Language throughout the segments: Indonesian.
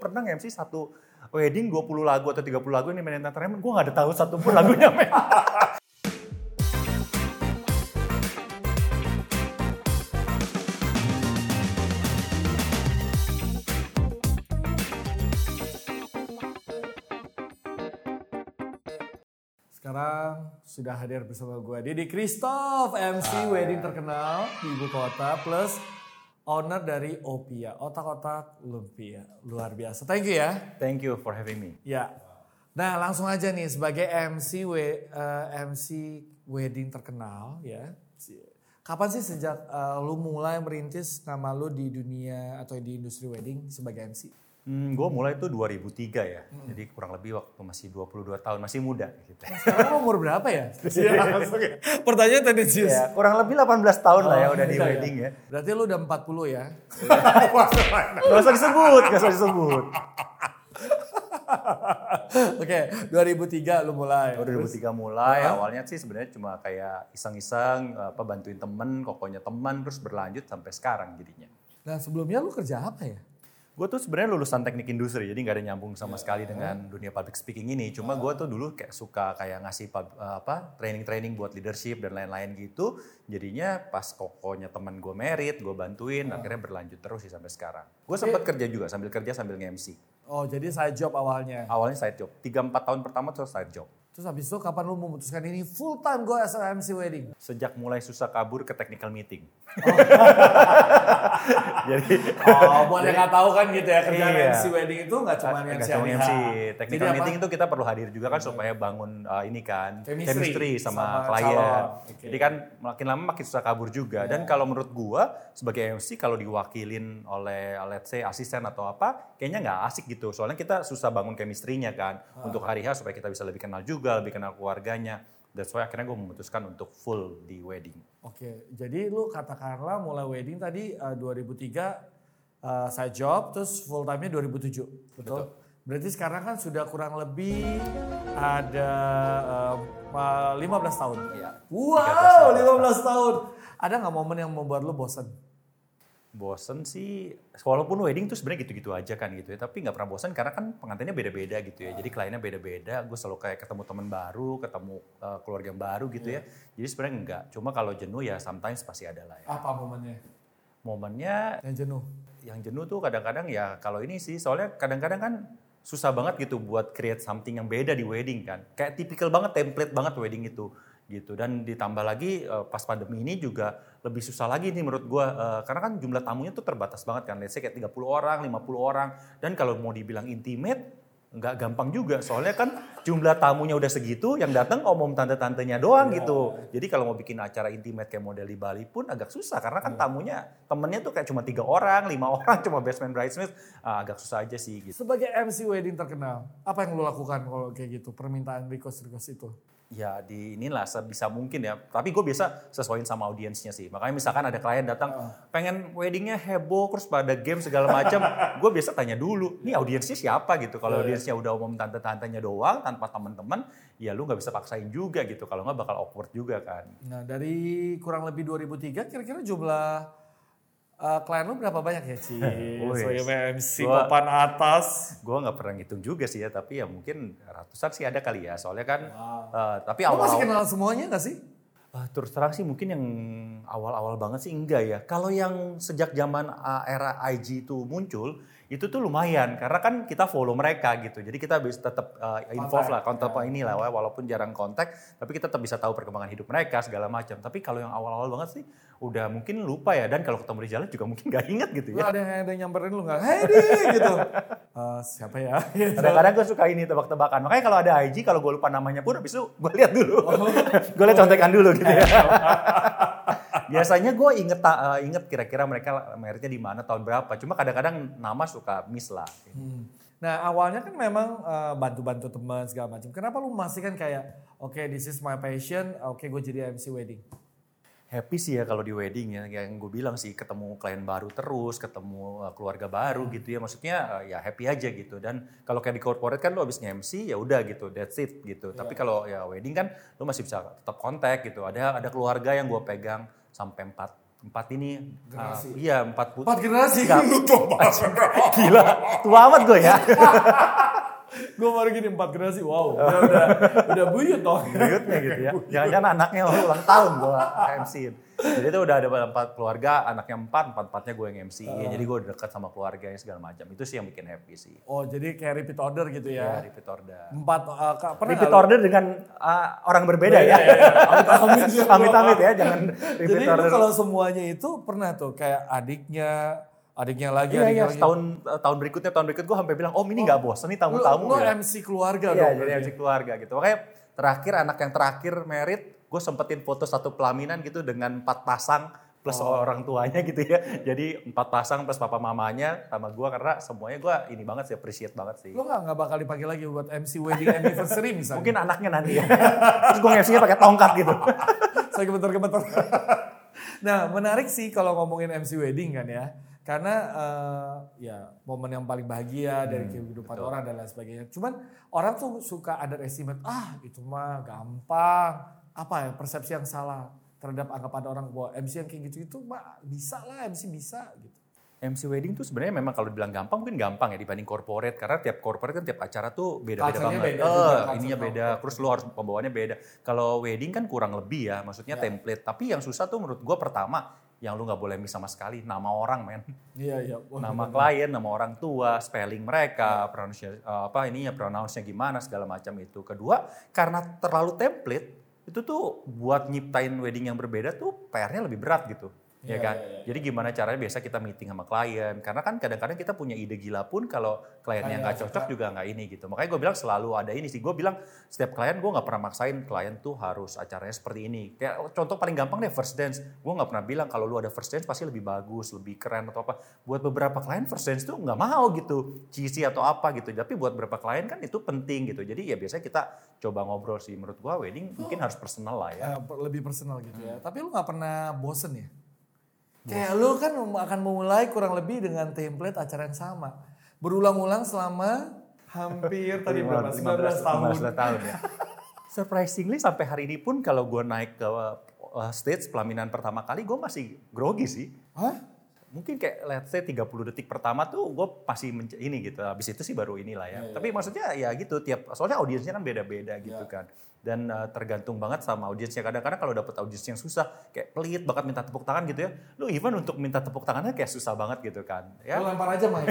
pernah nge-MC satu wedding 20 lagu atau 30 lagu ini main entertainment, gue gak ada tahu satu pun lagunya. men. Sekarang sudah hadir bersama gue Didi Christoph, MC wedding terkenal di ibu kota plus owner dari Opia, otak-otak lumpia. Luar biasa. Thank you ya. Thank you for having me. Ya. Nah, langsung aja nih sebagai MC we, eh, MC wedding terkenal ya. Kapan sih sejak eh, lu mulai merintis nama lu di dunia atau di industri wedding sebagai MC? Hmm, gue mulai tuh 2003 ya, jadi kurang lebih waktu masih 22 tahun, masih muda gitu. Sekarang umur berapa ya? Iya, ya. Pertanyaan tendensius. ya, kurang lebih 18 tahun lah ya Oh, udah di iya, wedding iya. ya. Berarti lu udah 40 ya? Gak usah disebut, gak usah disebut. Oke, 2003 lu mulai. Ya, Udah 2003 mulai, awalnya sih sebenarnya cuma kayak iseng-iseng, apa bantuin temen, kokonya teman, terus berlanjut sampai sekarang jadinya. Nah sebelumnya lu kerja apa ya? Gue tuh sebenarnya lulusan teknik industri, jadi nggak ada nyambung sama sekali dengan dunia public speaking ini. Cuma gue tuh dulu kayak suka kayak ngasih pub- eh, apa training-training buat leadership dan lain-lain gitu. Jadinya pas kokonya teman gue merit, gue bantuin, akhirnya berlanjut terus sih sampai sekarang. Gue sempat kerja juga sambil kerja sambil nge-MC. Oh jadi side job awalnya. Awalnya side job, 3-4 tahun pertama tuh side job. Terus habis itu kapan lu memutuskan ini full time gue as MC wedding? Sejak mulai susah kabur ke technical meeting. Oh. Jadi Oh buat yang nggak tahu kan gitu ya kerjaan Iya. MC wedding itu nggak cuma MC cuma hari MC, technical Jadi apa? meeting itu kita perlu hadir juga kan supaya bangun uh, ini kan Chemistry sama, sama klien. calon. Oke. Jadi kan makin lama makin susah kabur juga. Dan kalau menurut gua sebagai MC kalau diwakilin oleh let's say asisten atau apa, kayaknya nggak asik gitu. Soalnya kita susah bangun chemistry-nya kan untuk hari H supaya kita bisa lebih kenal juga, lebih kenal keluarganya. That's why akhirnya gue memutuskan untuk full di wedding. Oke, jadi lu katakanlah mulai wedding tadi eh, 2003 uh, side job, terus full time-nya 2007, betul? Berarti sekarang kan sudah kurang lebih ada eh, 15 tahun. Iya. Wow, 15 tahun. Ada nggak momen yang membuat lu bosan? Bosen sih, walaupun wedding tuh sebenarnya gitu-gitu aja kan gitu ya, tapi nggak pernah bosen karena kan pengantinnya beda-beda gitu ya. Jadi kliennya beda-beda, gue selalu kayak ketemu teman baru, ketemu uh, keluarga yang baru gitu ya. Jadi sebenarnya enggak, cuma kalau jenuh ya sometimes pasti ada lah ya. Apa momennya Momennya yang jenuh? yang jenuh tuh kadang-kadang ya kalau ini sih, soalnya kadang-kadang kan susah banget gitu buat create something yang beda di wedding kan. Kayak tipikal banget, template banget wedding itu gitu. Dan ditambah lagi eh, pas pandemi ini juga lebih susah lagi nih menurut gua eh, karena kan jumlah tamunya tuh terbatas banget kan. Let's say kayak 30 orang 50 orang. Dan kalau mau dibilang intimate nggak gampang juga. Soalnya kan jumlah tamunya udah segitu yang datang omong tante-tantenya doang gitu. Jadi kalau mau bikin acara intimate kayak model di Bali pun agak susah. Karena kan tamunya temennya tuh kayak cuma tiga orang lima orang cuma best man bridesmaid ah, agak susah aja sih gitu. Sebagai MC wedding terkenal, apa yang lu lakukan kalau kayak gitu? Permintaan request-request itu? Ya di inilah sebisa mungkin ya. Tapi gue biasa sesuaiin sama audiensnya sih. Makanya misalkan ada klien datang pengen weddingnya heboh terus pada game segala macam, gue biasa tanya dulu, nih audiensnya siapa gitu. Kalau audiensnya udah umum tante-tantenya doang tanpa teman-teman, ya lu nggak bisa paksain juga gitu. Kalau nggak bakal awkward juga kan. Nah dari kurang lebih 2003 kira-kira jumlah uh, klien lu berapa banyak ya Ci? Sebagai MC gua- papan atas. Gue nggak pernah ngitung juga sih ya, tapi ya mungkin ratusan sih ada kali ya. Soalnya kan, eh, tapi Lu masih kenal semuanya gak sih? Ah, terus terang sih mungkin yang awal-awal banget sih enggak ya. Kalau yang sejak zaman ah, era IG itu muncul, itu tuh lumayan karena kan kita follow mereka gitu. Jadi kita bisa tetap uh, involve lah, kontak inilah walaupun jarang kontak, tapi kita tetap bisa tahu perkembangan hidup mereka segala macam. Tapi kalau yang awal-awal banget sih udah mungkin lupa ya dan kalau ketemu di jalan juga mungkin gak inget gitu Lu ya. ada yang ada yang nyamperin lu gak? Hei di gitu. Eh, siapa ya? Kadang-kadang gue suka ini tebak-tebakan. Makanya kalau ada IG, kalau gue lupa namanya pun habis itu gue lihat dulu. gue lihat contekan dulu gitu ya. Biasanya gue inget eh, inget kira-kira mereka meritnya di mana tahun berapa. Cuma kadang-kadang nama suka miss lah. Hmm. Nah awalnya kan memang eh, bantu-bantu teman segala macam. Kenapa lu masih kan kayak, oke this is my passion, oke gue jadi MC wedding. Happy sih ya kalau di wedding ya, yang gue bilang sih ketemu klien baru terus, ketemu uh, keluarga baru gitu ya. Maksudnya uh, ya happy aja gitu. Dan kalau kayak di corporate kan lo habis nge-MC ya udah gitu, that's it gitu. Tapi kalau ya wedding kan lo masih bisa tetap kontak gitu. Ada ada keluarga yang gue pegang sampai 4 empat ini Generasi. uh, iya empat putih Empat generasi. Lu gila tua amat gue ya Gue baru gini empat generasi. Wow. Udah, udah, udah buyut dong. Buyutnya gitu ya jangan-jangan anaknya ulang tahun gue MC jadi itu udah ada empat keluarga anaknya empat empat empatnya gue yang MC jadi gue dekat sama keluarganya segala macam itu sih yang bikin happy sih Oh jadi kayak repeat order gitu ya ya. repeat order Empat, uh, Kak, pernah repeat order dengan uh, orang berbeda Iya, ya iya, iya. Amit-amit ya. jangan Jadi repeat lu order kalau semuanya itu pernah tuh kayak adiknya, adiknya lagi, Iya, adiknya iya, lagi. setahun eh, tahun berikutnya tahun berikut gue sampai bilang, om ini nggak bosan nih tamu-tamu lu ya. MC keluarga Iya, dong. jadi berarti. MC keluarga gitu. Makanya terakhir anak yang terakhir merit, gue sempetin foto satu pelaminan gitu dengan empat pasang plus Oh. orang tuanya gitu ya. Jadi empat pasang plus papa mamanya sama gue karena semuanya gue ini banget sih, appreciate banget sih. Lu nggak nggak bakal dipakai lagi buat MC wedding anniversary misalnya? Mungkin anaknya nanti ya. Terus gue MC-nya pakai tongkat gitu. Saya gemeter-gemeter. nah menarik sih kalau ngomongin MC wedding kan ya. Karena eh, ya momen yang paling bahagia dari kehidupan orang dan lain sebagainya. Cuman orang tuh suka underestimate, ah itu mah gampang. Apa ya persepsi yang salah terhadap anggapan orang bahwa MC yang kayak gitu itu mah bisa lah MC bisa gitu. MC wedding tuh sebenarnya memang kalau dibilang gampang mungkin gampang ya dibanding corporate karena tiap corporate kan tiap acara tuh beda-beda banget. Beda eh, juga, ininya beda, terus lo harus pembawaannya beda. Kalau wedding kan kurang lebih ya, maksudnya ya. template. Tapi yang susah tuh menurut gua pertama yang lu nggak boleh miss sama sekali nama orang men iya iya nama bener. klien nama orang tua spelling mereka ya. pronounce eh, apa ini ya pronounce-nya gimana segala macam itu kedua karena terlalu template itu tuh buat nyiptain wedding yang berbeda tuh PR-nya lebih berat gitu Iya, ya kan? iya, iya. Jadi gimana caranya biasa kita meeting sama klien karena kan kadang-kadang kita punya ide gila pun kalau kliennya Klien nggak nggak cocok juga nggak ini gitu. Makanya gue bilang selalu ada ini sih. Gue bilang setiap klien gue nggak pernah maksain klien tuh harus acaranya seperti ini. Kayak contoh paling gampang deh first dance. Gue nggak pernah bilang kalau lu ada first dance pasti lebih bagus, lebih keren atau apa. Buat beberapa klien first dance tuh nggak mau gitu, cheesy atau apa gitu. Tapi buat beberapa klien kan itu penting gitu. Jadi ya biasanya kita coba ngobrol sih. Menurut gue wedding mungkin harus personal lah ya. Ya, per- lebih personal gitu ya. Tapi lu nggak pernah bosen ya? Kayak lu kan akan memulai kurang lebih dengan template acara yang sama. Berulang-ulang selama hampir tadi berapa? 19 tahun. 19 tahun ya. Surprisingly sampai hari ini pun kalau gue naik ke uh, stage pelaminan pertama kali gue masih grogi sih. Hah? Mungkin kayak let's say 30 detik pertama tuh gue masih ini gitu. Habis itu sih baru inilah ya. Tapi maksudnya ya gitu tiap soalnya audiensnya kan beda-beda gitu kan. Dan uh, tergantung banget sama audiensnya. Kadang-kadang kalau dapet audiens yang susah kayak pelit banget minta tepuk tangan gitu ya. Lu even untuk minta tepuk tangannya kayak susah banget gitu kan. Ya. Lu lempar aja Mike.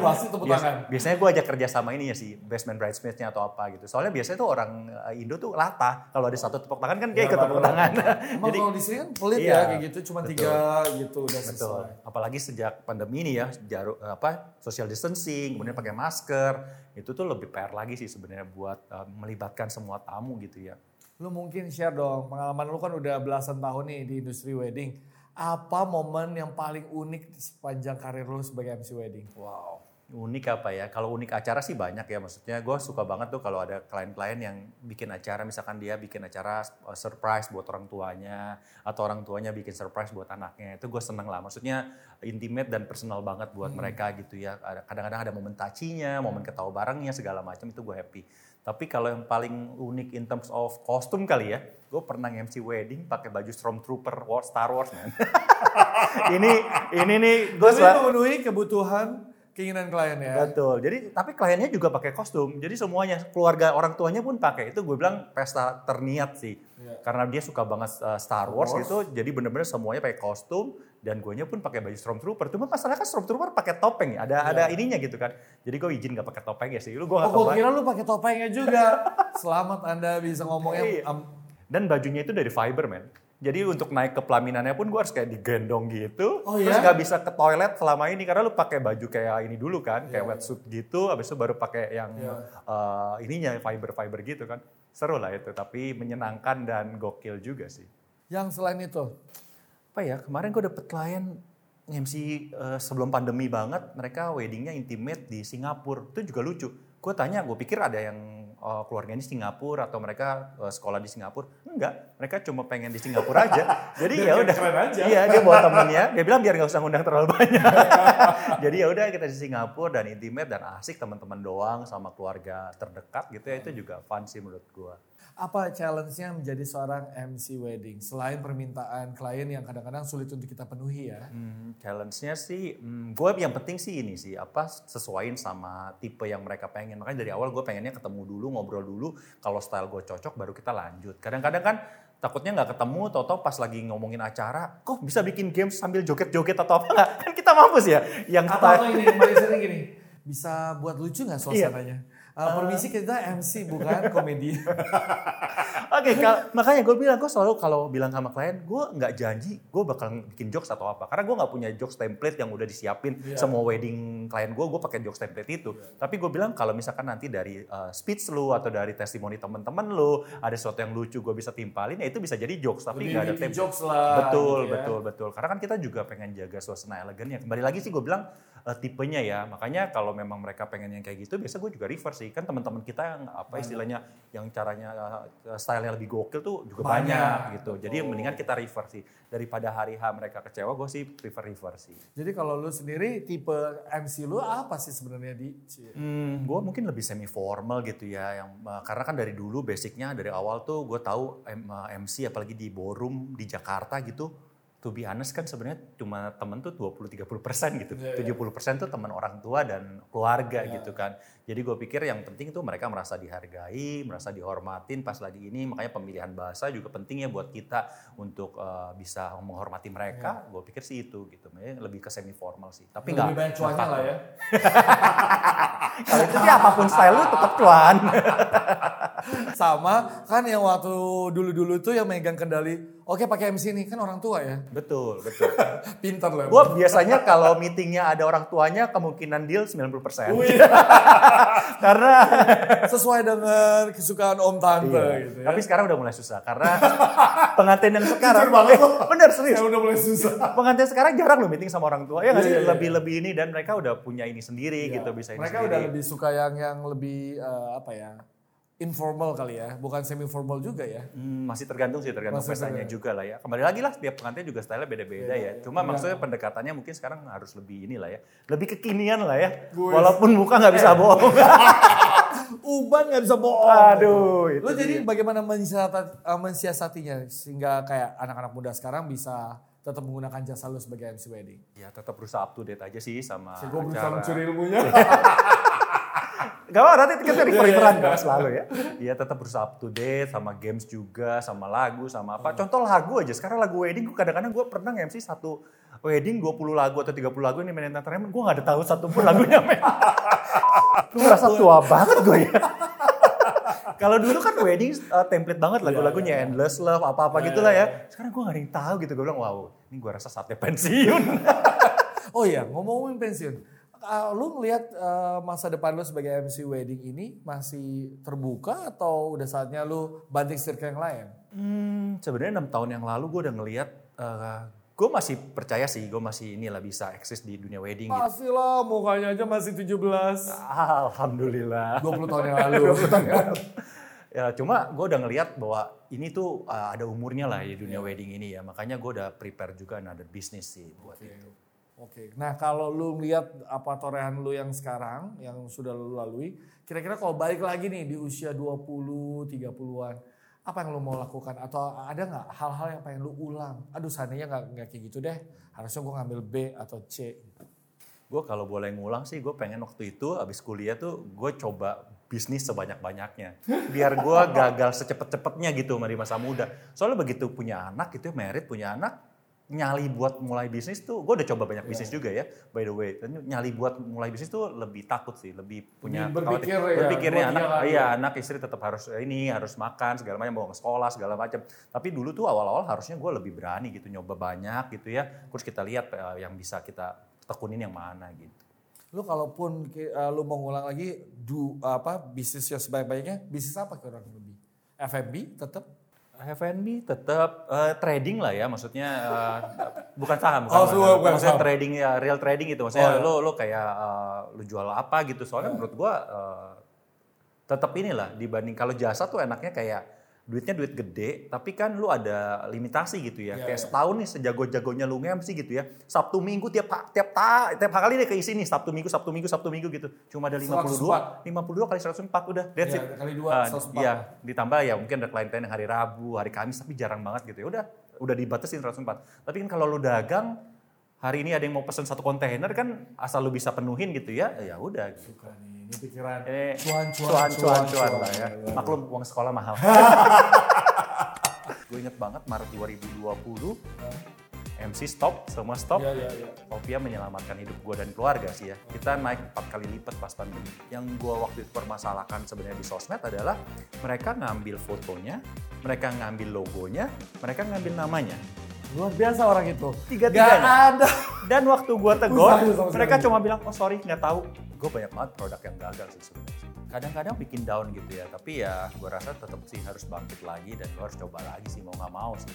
Pasti tepuk Biasa- tangan. biasanya gue ajak kerja sama ini ya sih, best man bridesmaids-nya atau apa gitu. Soalnya biasanya tuh orang uh, Indo tuh latah. Kalau ada satu tepuk tangan kan dia Ya, ikut baru tepuk tangan. Emang Jadi kalau di sini kan pelit Iya, ya kayak gitu. Cuma betul. tiga gitu udah betul. selesai. Apalagi sejak pandemi ini ya, jaru, apa social distancing, kemudian pakai masker, itu tuh lebih PR lagi sih sebenarnya buat uh, melibatkan semua tamu gitu ya. Lu mungkin share dong pengalaman lu kan udah belasan tahun nih di industri wedding. Apa momen yang paling unik sepanjang karir lu sebagai MC wedding? Wow. Unik apa ya? Kalau unik acara sih banyak ya. Maksudnya gue suka banget tuh kalau ada klien-klien yang bikin acara, misalkan dia bikin acara uh, surprise buat orang tuanya, atau orang tuanya bikin surprise buat anaknya. Itu gue seneng lah. Maksudnya intimate dan personal banget buat mereka gitu ya. Ada- Kadang-kadang ada momen tacinya, momen ketawa barengnya, segala macam itu gue happy. Tapi kalau yang paling unik in terms of kostum kali ya, gue pernah MC wedding pakai baju Stormtrooper War- Star Wars man. ini ini nih gue memenuhi kebutuhan keinginan klien ya. Betul. Jadi tapi kliennya juga pakai kostum. Jadi semuanya keluarga orang tuanya pun pakai. Itu gue bilang pesta terniat sih. Iya. Karena dia suka banget uh, Star Wars, Wars. gitu. Jadi bener-bener semuanya pakai kostum dan gue pun pakai baju Stormtrooper. Cuma masalahnya kan Stormtrooper pakai topeng ya. Ada ada ininya gitu kan. Jadi gue izin gak pakai topeng ya sih. Lu gue Oh, gue kira lu pakai topengnya juga. Selamat Anda bisa ngomongnya. Am- Dan bajunya itu dari fiber man. Jadi untuk naik ke pelaminannya pun gue harus kayak digendong gitu. Oh, Terus iya? gak bisa ke toilet selama ini karena lu pakai baju kayak ini dulu kan, kayak wetsuit gitu. Habis itu baru pakai yang Iya. eh, ininya fiber-fiber gitu kan. Seru lah itu, tapi menyenangkan dan gokil juga sih. yang selain itu. Apa ya, kemarin gue dapet klien MC eh, sebelum pandemi banget, mereka weddingnya intimate di Singapura. Itu juga lucu. Gue tanya, gue pikir ada yang eh, keluarganya di Singapura atau mereka eh, sekolah di Singapura. Enggak, mereka cuma pengen di Singapura aja. Jadi ya udah. Iya, dia bawa temennya. Dia bilang biar nggak usah ngundang terlalu banyak. Jadi ya udah kita di Singapura dan intimate dan asik teman-teman doang sama keluarga terdekat gitu ya itu juga fun sih menurut gua. Apa challenge-nya menjadi seorang MC wedding? Selain permintaan klien yang kadang-kadang sulit untuk kita penuhi ya. Hmm, challenge-nya sih, hmm, gue yang penting sih ini sih, apa sesuaiin sama tipe yang mereka pengen. Makanya dari awal gue pengennya ketemu dulu, ngobrol dulu. Kalau style gue cocok, baru kita lanjut. Kadang-kadang kan takutnya nggak ketemu, tau-tau pas lagi ngomongin acara, kok bisa bikin game sambil joget-joget atau apa nggak? Kan kita mampus ya. Yang Atau style- ini, paling sering gini, bisa buat lucu nggak suasananya? Uh, permisi kita MC bukan komedi. Oke, kal- makanya gue bilang, gue selalu kalau bilang sama klien, gue nggak janji gue bakal bikin jokes atau apa. Karena gue nggak punya jokes template yang udah disiapin Iya. semua wedding klien gue, gue pakai jokes template itu. Tapi gue bilang kalau misalkan nanti dari uh, speech lu atau dari testimoni teman-teman lu, ada sesuatu yang lucu gue bisa timpalin, ya itu bisa jadi jokes. Tapi nggak ada template. jokes lah, Betul, gitu ya. betul, betul. Karena kan kita juga pengen jaga suasana elegannya. Kembali lagi sih gue bilang uh, tipenya ya. Makanya kalau memang mereka pengen yang kayak gitu, biasa gue juga reverse sih. Kan teman-teman kita yang apa istilahnya, yang caranya uh, stylenya lebih gokil tuh juga Banyak, banyak, gitu. betul. Jadi mendingan kita reverse sih. Daripada hari H mereka kecewa, gue sih prefer reverse sih. Jadi kalau lu sendiri tipe MC lu apa sih sebenarnya di? Hmm, gue mungkin lebih semi formal gitu ya, yang uh, karena kan dari dulu basicnya dari awal tuh gue tahu MC apalagi di ballroom di Jakarta gitu. To be honest kan sebenarnya cuma temen tuh 20-30 persen gitu, Iya, iya. 70 persen tuh teman orang tua dan keluarga gitu kan. Jadi gue pikir yang penting tuh mereka merasa dihargai, merasa dihormatin pas lagi ini. Makanya pemilihan bahasa juga penting ya buat kita untuk uh, bisa menghormati mereka. Gue pikir sih itu gitu, Makanya lebih ke semi formal sih. Tapi nggak Lebih banyak cuannya lah ya. kalau itu sih apa pun style lu tetap cuan. Sama kan yang waktu dulu-dulu tuh yang megang kendali, oke pakai MC nih kan orang tua ya. betul, betul. Pintar loh. Gue biasanya kalau meetingnya ada orang tuanya kemungkinan deal 90%. Wih, Karena sesuai dengan kesukaan om tante Iya. gitu ya. Tapi sekarang udah mulai susah karena pengantin yang sekarang banget eh, bener serius. Udah mulai susah. Pengantin sekarang jarang loh meeting sama orang tua ya nggak Iya, sih iya, iya. lebih lebih ini dan mereka udah punya ini sendiri gitu bisa ini Mereka sendiri. udah lebih suka yang yang lebih eh, apa ya? Informal kali ya, bukan semi formal juga ya. Hmm, masih tergantung sih tergantung Masih pestanya tergantung. juga lah ya. Kembali lagi lah setiap pengantin juga stylenya beda-beda ya. Cuma Iya. maksudnya pendekatannya mungkin sekarang harus lebih inilah ya. Lebih kekinian lah ya. Gue- Walaupun muka nggak Eh. bisa bohong. Uban nggak bisa bohong. Aduh, itu Lo jadi dia. bagaimana mensiasat- eh, mensiasatinya sehingga kayak anak-anak muda sekarang bisa tetap menggunakan jasa lo sebagai MC wedding. Ya tetap berusaha up to date aja sih sama Gue berusaha mencuri ilmunya. Gak apa nanti kita Iya, iya. dong selalu ya. Iya tetap berusaha up to date sama games juga, sama lagu, sama apa. Contoh lagu aja, sekarang lagu wedding gue kadang-kadang gue pernah nge-MC satu wedding 20 lagu atau 30 lagu ini main entertainment, gue gak ada tahu satu pun lagunya men. gue merasa tua banget gue ya. Kalau dulu kan wedding uh, template banget lagu-lagunya Endless Love apa-apa gitu lah ya. Sekarang gue gak ada yang tahu gitu. Gue bilang wow ini gue rasa saatnya pensiun. Oh iya, ngomongin pensiun. Uh, lu ngelihat uh, masa depan lu sebagai MC wedding ini masih terbuka atau udah saatnya lu banting setir ke yang lain? Hmm, sebenarnya enam tahun yang lalu gue udah ngelihat, gue masih percaya sih, gue masih inilah bisa eksis di dunia wedding gitu. Masih lah, mukanya aja masih 17. Alhamdulillah. 20 tahun yang lalu. Ya, cuma gue udah ngelihat bahwa ini tuh uh, ada umurnya lah ya dunia wedding ini ya. Makanya gue udah prepare juga another business sih buat itu. Oke, nah kalau lu lihat apa torehan lu yang sekarang, yang sudah lu lalui, kira-kira kalau balik lagi nih di usia 20, 30-an, apa yang lu mau lakukan? Atau ada nggak hal-hal yang pengen lu ulang? Aduh seandainya nggak kayak gitu deh, harusnya gue ngambil B atau C. Gue kalau boleh ngulang sih, gue pengen waktu itu abis kuliah tuh gue coba bisnis sebanyak-banyaknya. Biar gue gagal secepat-cepatnya gitu di masa muda. Soalnya begitu punya anak gitu, merit punya anak, nyali buat mulai bisnis tuh, gue udah coba banyak bisnis juga ya, by the way. Dan nyali buat mulai bisnis tuh lebih takut sih, lebih punya berpikir khawatir- ya, berpikirnya anak, kali iya ya. anak istri tetap harus ini, harus makan segala macam, bawa ke sekolah segala macam. Tapi dulu tuh awal-awal harusnya gue lebih berani gitu, nyoba banyak gitu ya. Terus kita lihat eh, yang bisa kita tekunin yang mana gitu. Lu kalaupun uh, lu mau ngulang lagi du apa bisnis yang sebanyak-banyaknya, bisnis apa kurang lebih? F&B tetap? F&B tetap eh, trading lah ya, maksudnya eh, bukan saham, bukan, Oh, bukan, bukan maksudnya saham. trading ya real trading gitu, maksudnya Oh, ya. lo lo kayak eh, lu jual apa gitu, soalnya menurut gua eh, tetap inilah dibanding kalau jasa tuh enaknya kayak duitnya duit gede, tapi kan lu ada limitasi gitu ya. Iya, Kayak iya. setahun nih sejago-jagonya lu nge-MC gitu ya. Sabtu Minggu tiap tiap ta, tiap kali deh keisi nih Sabtu Minggu, Sabtu Minggu, Sabtu Minggu gitu. Cuma ada 52, 52 kali 104 udah. That's Iya, it. kali dua, Ah, 104. Iya, ditambah ya mungkin ada klien-klien yang hari Rabu, hari Kamis tapi jarang banget gitu ya. Udah, udah dibatasin 104. Tapi kan kalau lu dagang hari ini ada yang mau pesen satu kontainer kan asal lu bisa penuhin gitu ya, ya udah. gitu. Suka nih, ini pikiran Eh, cuan, cuan, cuan, cuan, cuan lah ya. Iya, iya. Maklum uang sekolah mahal. Gue inget banget Maret 2020, MC stop, semua stop. Iya, iya, iya. Opia menyelamatkan hidup gue dan keluarga sih ya. Kita naik empat kali lipat pas pandemi. Yang gue waktu itu permasalahkan sebenarnya di sosmed adalah mereka ngambil fotonya, mereka ngambil logonya, mereka ngambil namanya. Luar biasa orang itu. Tiga-tiganya. Gak ada. Dan waktu gue tegur, mereka cuma bilang, oh sorry nggak tahu. Gue banyak banget produk yang gagal sih sebenarnya. Kadang-kadang bikin down gitu ya, tapi ya gue rasa tetap sih harus bangkit lagi dan gue harus coba lagi sih mau nggak mau sih.